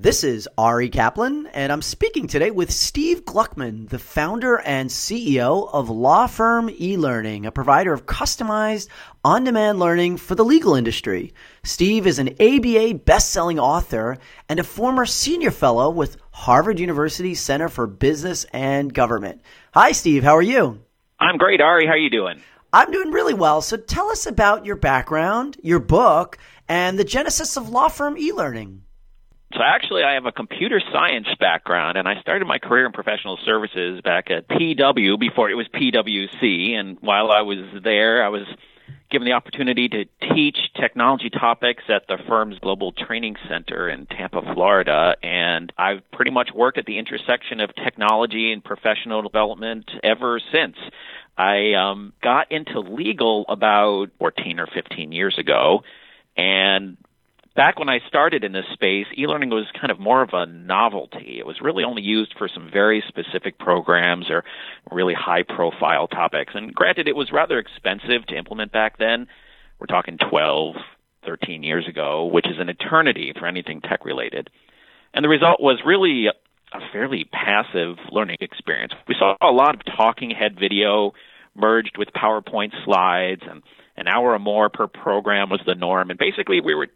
This is Ari Kaplan, and I'm speaking today with Steve Gluckman, the founder and CEO of Law Firm eLearning, a provider of customized, on demand learning for the legal industry. Steve is an ABA best selling author and a former senior fellow with Harvard University Center for Business and Government. Hi, Steve. How are you? I'm great, Ari. How are you doing? I'm doing really well. So tell us about your background, your book, and the genesis of Law Firm eLearning. So actually, I have a computer science background, and I started my career in professional services back at PW before it was PwC. And while I was there, I was given the opportunity to teach technology topics at the firm's global training center in Tampa, Florida. And I've pretty much worked at the intersection of technology and professional development ever since. I um, got into legal about 14 or 15 years ago. And back when I started in this space, e-learning was kind of more of a novelty. It was really only used for some very specific programs or really high profile topics. And granted, it was rather expensive to implement back then. We're talking 12, 13 years ago, which is an eternity for anything tech related. And the result was really a fairly passive learning experience. We saw a lot of talking head video merged with PowerPoint slides and an hour or more per program was the norm. And basically we were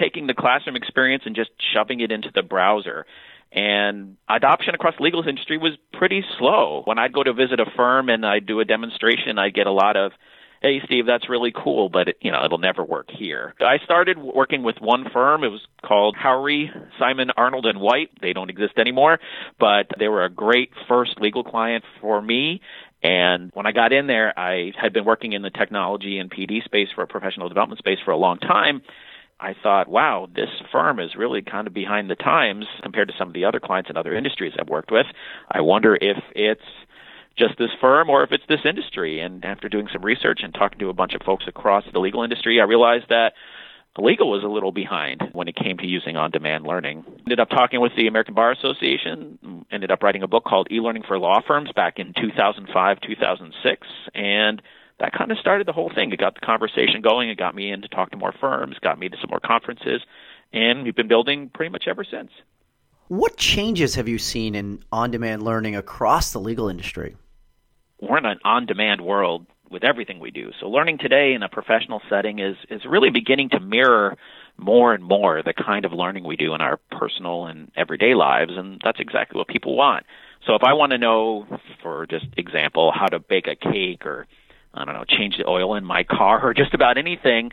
taking the classroom experience and just shoving it into the browser. And adoption across the legal industry was pretty slow. When I'd go to visit a firm and I'd do a demonstration, I'd get a lot of, "Hey, Steve, that's really cool, but it, you know it'll never work here." I started working with one firm. It was called Howrey, Simon, Arnold and White. They don't exist anymore, but they were a great first legal client for me. And when I got in there, I had been working in the technology and PD space for a professional development space for a long time I thought, wow, this firm is really kind of behind the times compared to some of the other clients in other industries I've worked with. I wonder if it's just this firm or if it's this industry. And after doing some research and talking to a bunch of folks across the legal industry, I realized that legal was a little behind when it came to using on demand learning. Ended up talking with the American Bar Association, ended up writing a book called E Learning for Law Firms back in 2005, 2006, and that kind of started the whole thing. It got the conversation going. It got me in to talk to more firms, got me to some more conferences, and we've been building pretty much ever since. What changes have you seen in on demand learning across the legal industry? We're in an on demand world with everything we do. So learning today in a professional setting is, is really beginning to mirror more and more the kind of learning we do in our personal and everyday lives, and that's exactly what people want. So if I want to know, for just example, how to bake a cake or I don't know, change the oil in my car or just about anything,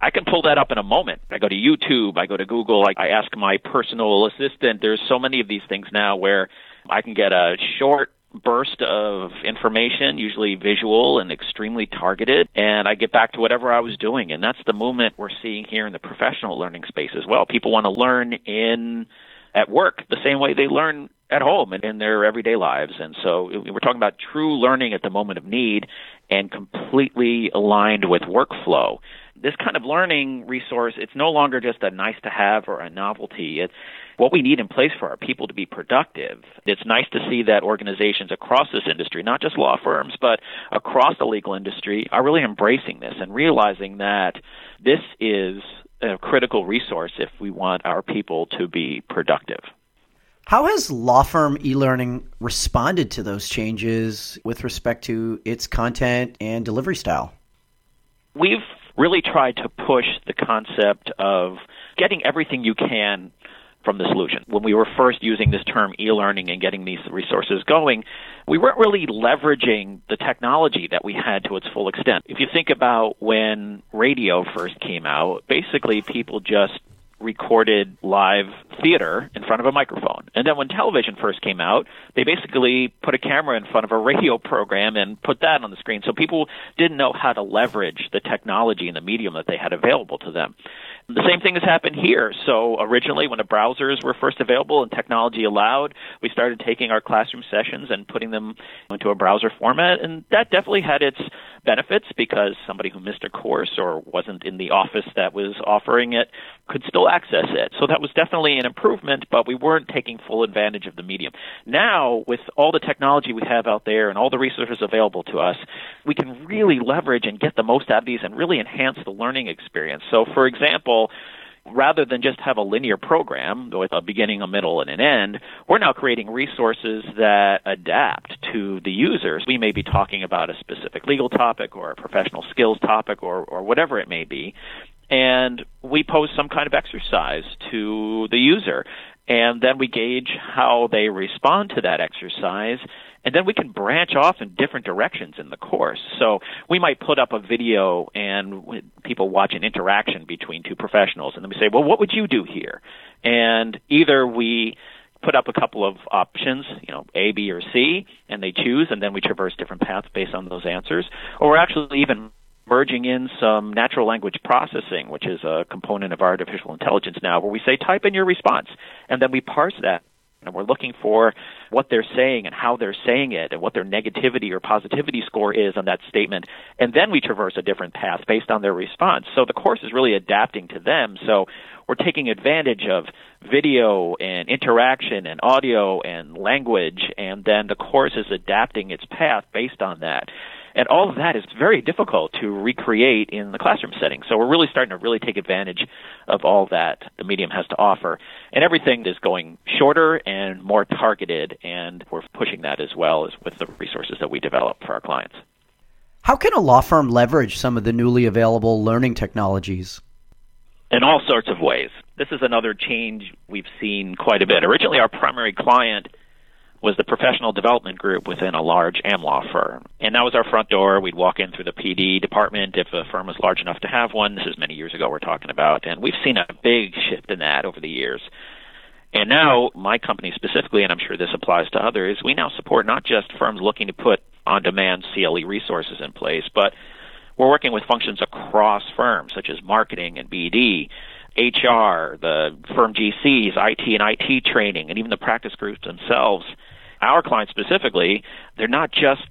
I can pull that up in a moment. I go to YouTube, I go to Google, I, I ask my personal assistant. There's so many of these things now where I can get a short burst of information, usually visual and extremely targeted, and I get back to whatever I was doing. And that's the movement we're seeing here in the professional learning space as well. People want to learn in at work the same way they learn at home and in their everyday lives. And so we're talking about true learning at the moment of need and completely aligned with workflow. This kind of learning resource, it's no longer just a nice to have or a novelty. It's what we need in place for our people to be productive. It's nice to see that organizations across this industry, not just law firms, but across the legal industry, are really embracing this and realizing that this is a critical resource if we want our people to be productive. How has law firm e-learning responded to those changes with respect to its content and delivery style? We've really tried to push the concept of getting everything you can from the solution. When we were first using this term e-learning and getting these resources going, we weren't really leveraging the technology that we had to its full extent. If you think about when radio first came out, basically people just recorded live theater in front of a microphone. And then when television first came out, they basically put a camera in front of a radio program and put that on the screen. So people didn't know how to leverage the technology and the medium that they had available to them. The same thing has happened here. So originally, when the browsers were first available and technology allowed, we started taking our classroom sessions and putting them into a browser format, and that definitely had its benefits because somebody who missed a course or wasn't in the office that was offering it could still access it. So that was definitely an improvement, but we weren't taking full advantage of the medium. Now, with all the technology we have out there and all the resources available to us, we can really leverage and get the most out of these and really enhance the learning experience. So, for example, rather than just have a linear program with a beginning, a middle, and an end, we're now creating resources that adapt to the users. We may be talking about a specific legal topic or a professional skills topic or, or whatever it may be. And we pose some kind of exercise to the user. And then we gauge how they respond to that exercise and then we can branch off in different directions in the course. So we might put up a video and people watch an interaction between two professionals, and then we say, well, what would you do here? And either we put up a couple of options, you know, A, B, or C, and they choose, and then we traverse different paths based on those answers. Or actually even merging in some natural language processing, which is a component of artificial intelligence now, where we say, type in your response, and then we parse that and we're looking for what they're saying and how they're saying it and what their negativity or positivity score is on that statement. And then we traverse a different path based on their response. So the course is really adapting to them. So we're taking advantage of video and interaction and audio and language, and then the course is adapting its path based on that. And all of that is very difficult to recreate in the classroom setting. So we're really starting to really take advantage of all that the medium has to offer. And everything is going shorter and more targeted, and we're pushing that as well as with the resources that we develop for our clients. How can a law firm leverage some of the newly available learning technologies? In all sorts of ways. This is another change we've seen quite a bit. Originally, our primary client was the professional development group within a large AmLaw firm. And that was our front door. We'd walk in through the PD department if a firm was large enough to have one. This is many years ago we're talking about. And we've seen a big shift in that over the years. And now, my company specifically, and I'm sure this applies to others, we now support not just firms looking to put on demand CLE resources in place, but we're working with functions across firms, such as marketing and BD, HR, the firm GCs, IT and IT training, and even the practice groups themselves our clients specifically, they're not just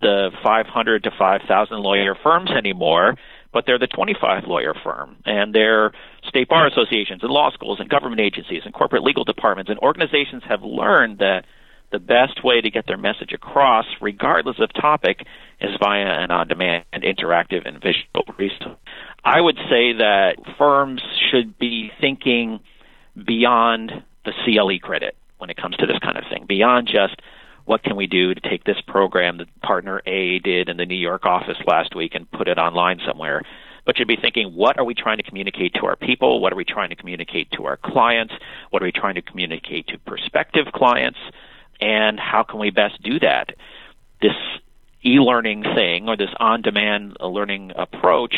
the 500 to 5,000 lawyer firms anymore, but they're the 25 lawyer firm, and they're state bar associations and law schools and government agencies and corporate legal departments. And organizations have learned that the best way to get their message across, regardless of topic, is via an on-demand and interactive and visual resource. I would say that firms should be thinking beyond the CLE credit when it comes to this kind of thing, beyond just what can we do to take this program that partner A did in the New York office last week and put it online somewhere. But you'd be thinking, what are we trying to communicate to our people? What are we trying to communicate to our clients? What are we trying to communicate to prospective clients? And how can we best do that? This e learning thing or this on demand learning approach,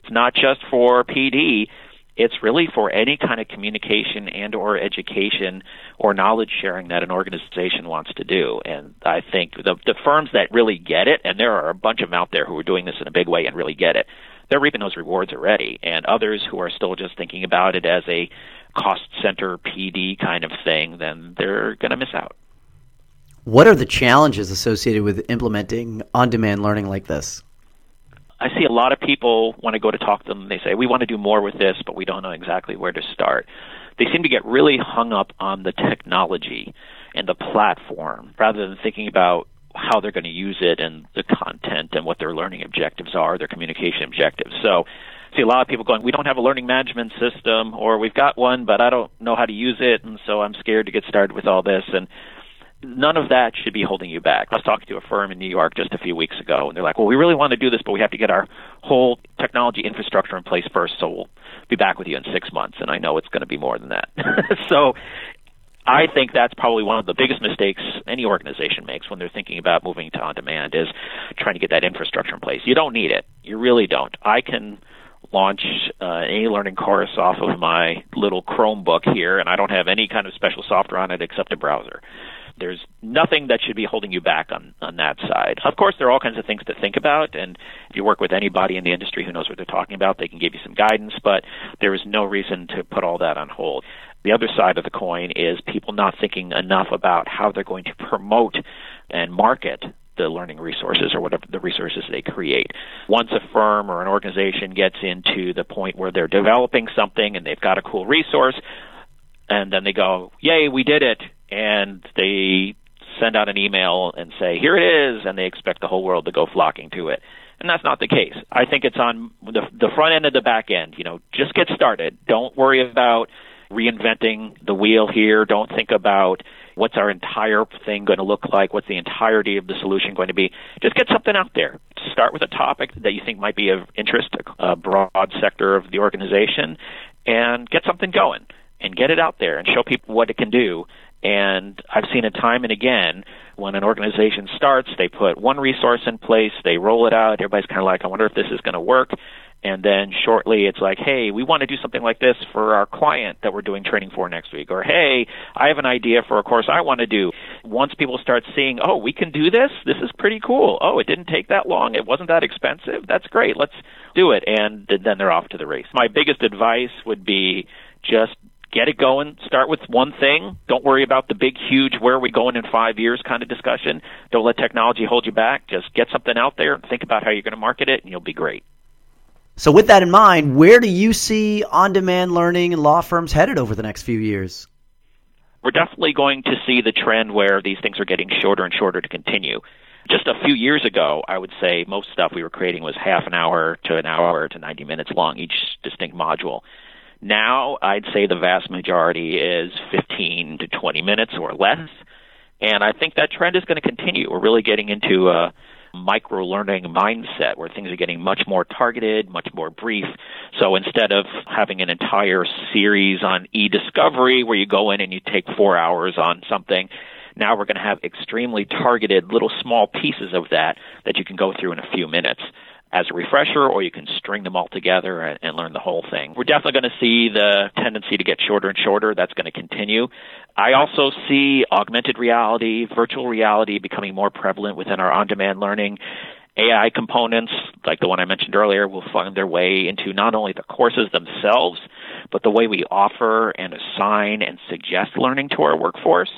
it's not just for PD, it's really for any kind of communication and or education or knowledge sharing that an organization wants to do. And i think the the firms that really get it and there are a bunch of them out there who are doing this in a big way and really get it they're reaping those rewards already. And others who are still just thinking about it as a cost center pd kind of thing then they're going to miss out. What are the challenges associated with implementing on demand learning like this I see a lot of people when I go to talk to them, they say, we want to do more with this, but we don't know exactly where to start. They seem to get really hung up on the technology and the platform rather than thinking about how they're going to use it and the content and what their learning objectives are, their communication objectives. So I see a lot of people going, we don't have a learning management system, or we've got one, but I don't know how to use it, and so I'm scared to get started with all this. And none of that should be holding you back. I was talking to a firm in New York just a few weeks ago, and they're like, "Well, we really want to do this, but we have to get our whole technology infrastructure in place first. So we'll be back with you in six months." And I know it's going to be more than that. so I think that's probably one of the biggest mistakes any organization makes when they're thinking about moving to on demand is trying to get that infrastructure in place. You don't need it. You really don't. I can launch uh, an e-learning course off of my little Chromebook here, and I don't have any kind of special software on it except a browser. There's nothing that should be holding you back on, on that side. Of course, there are all kinds of things to think about, and if you work with anybody in the industry who knows what they're talking about, they can give you some guidance, but there is no reason to put all that on hold. The other side of the coin is people not thinking enough about how they're going to promote and market the learning resources or whatever the resources they create. Once a firm or an organization gets into the point where they're developing something and they've got a cool resource, and then they go, "Yay, we did it!" And they send out an email and say, "Here it is," and they expect the whole world to go flocking to it. And that's not the case. I think it's on the the front end and the back end. You know, just get started. Don't worry about reinventing the wheel here. Don't think about what's our entire thing going to look like, what's the entirety of the solution going to be. Just get something out there. Start with a topic that you think might be of interest, to a broad sector of the organization, and get something going and get it out there and show people what it can do. And I've seen it time and again when an organization starts, they put one resource in place, they roll it out, everybody's kind of like, I wonder if this is going to work. And then shortly it's like, hey, we want to do something like this for our client that we're doing training for next week. Or, hey, I have an idea for a course I want to do. Once people start seeing, oh, we can do this, this is pretty cool. Oh, it didn't take that long. It wasn't that expensive. That's great. Let's do it. And then they're off to the race. My biggest advice would be just get it going. Start with one thing. Don't worry about the big, huge, where are we going in five years kind of discussion. Don't let technology hold you back. Just get something out there and think about how you're going to market it, and you'll be great. So, with that in mind, where do you see on demand learning and law firms headed over the next few years? We're definitely going to see the trend where these things are getting shorter and shorter to continue. Just a few years ago, I would say most stuff we were creating was half an hour to an hour to 90 minutes long, each distinct module. Now, I'd say the vast majority is 15 to 20 minutes or less. And I think that trend is going to continue. We're really getting into a micro learning mindset where things are getting much more targeted, much more brief. So instead of having an entire series on e discovery where you go in and you take four hours on something, now we're going to have extremely targeted little small pieces of that that you can go through in a few minutes as a refresher, or you can string them all together and, and learn the whole thing. We're definitely going to see the tendency to get shorter and shorter. That's going to continue. I also see augmented reality, virtual reality becoming more prevalent within our on demand learning. AI components, like the one I mentioned earlier, will find their way into not only the courses themselves, but the way we offer and assign and suggest learning to our workforce.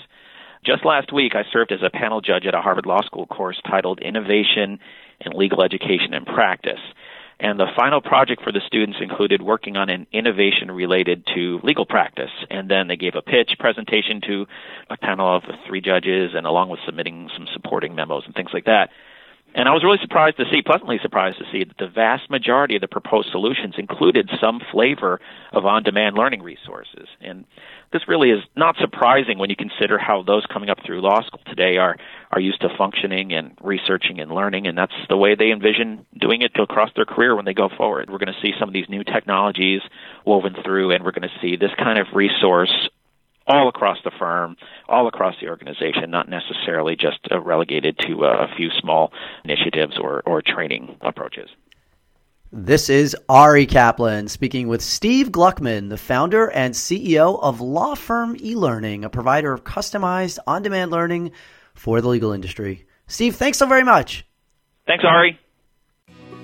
Just last week, I served as a panel judge at a Harvard Law School course titled Innovation in legal education and practice. And the final project for the students included working on an innovation related to legal practice. And then they gave a pitch presentation to a panel of three judges, and along with submitting some supporting memos and things like that. And I was really surprised to see, pleasantly surprised to see, that the vast majority of the proposed solutions included some flavor of on demand learning resources. And this really is not surprising when you consider how those coming up through law school today are, are used to functioning and researching and learning, and that's the way they envision doing it across their career when they go forward. We're going to see some of these new technologies woven through, and we're going to see this kind of resource all across the firm, all across the organization, not necessarily just uh, relegated to uh, a few small initiatives or, or training approaches. This is Ari Kaplan speaking with Steve Gluckman, the founder and CEO of Law Firm eLearning, a provider of customized on demand learning for the legal industry. Steve, thanks so very much. Thanks, Ari.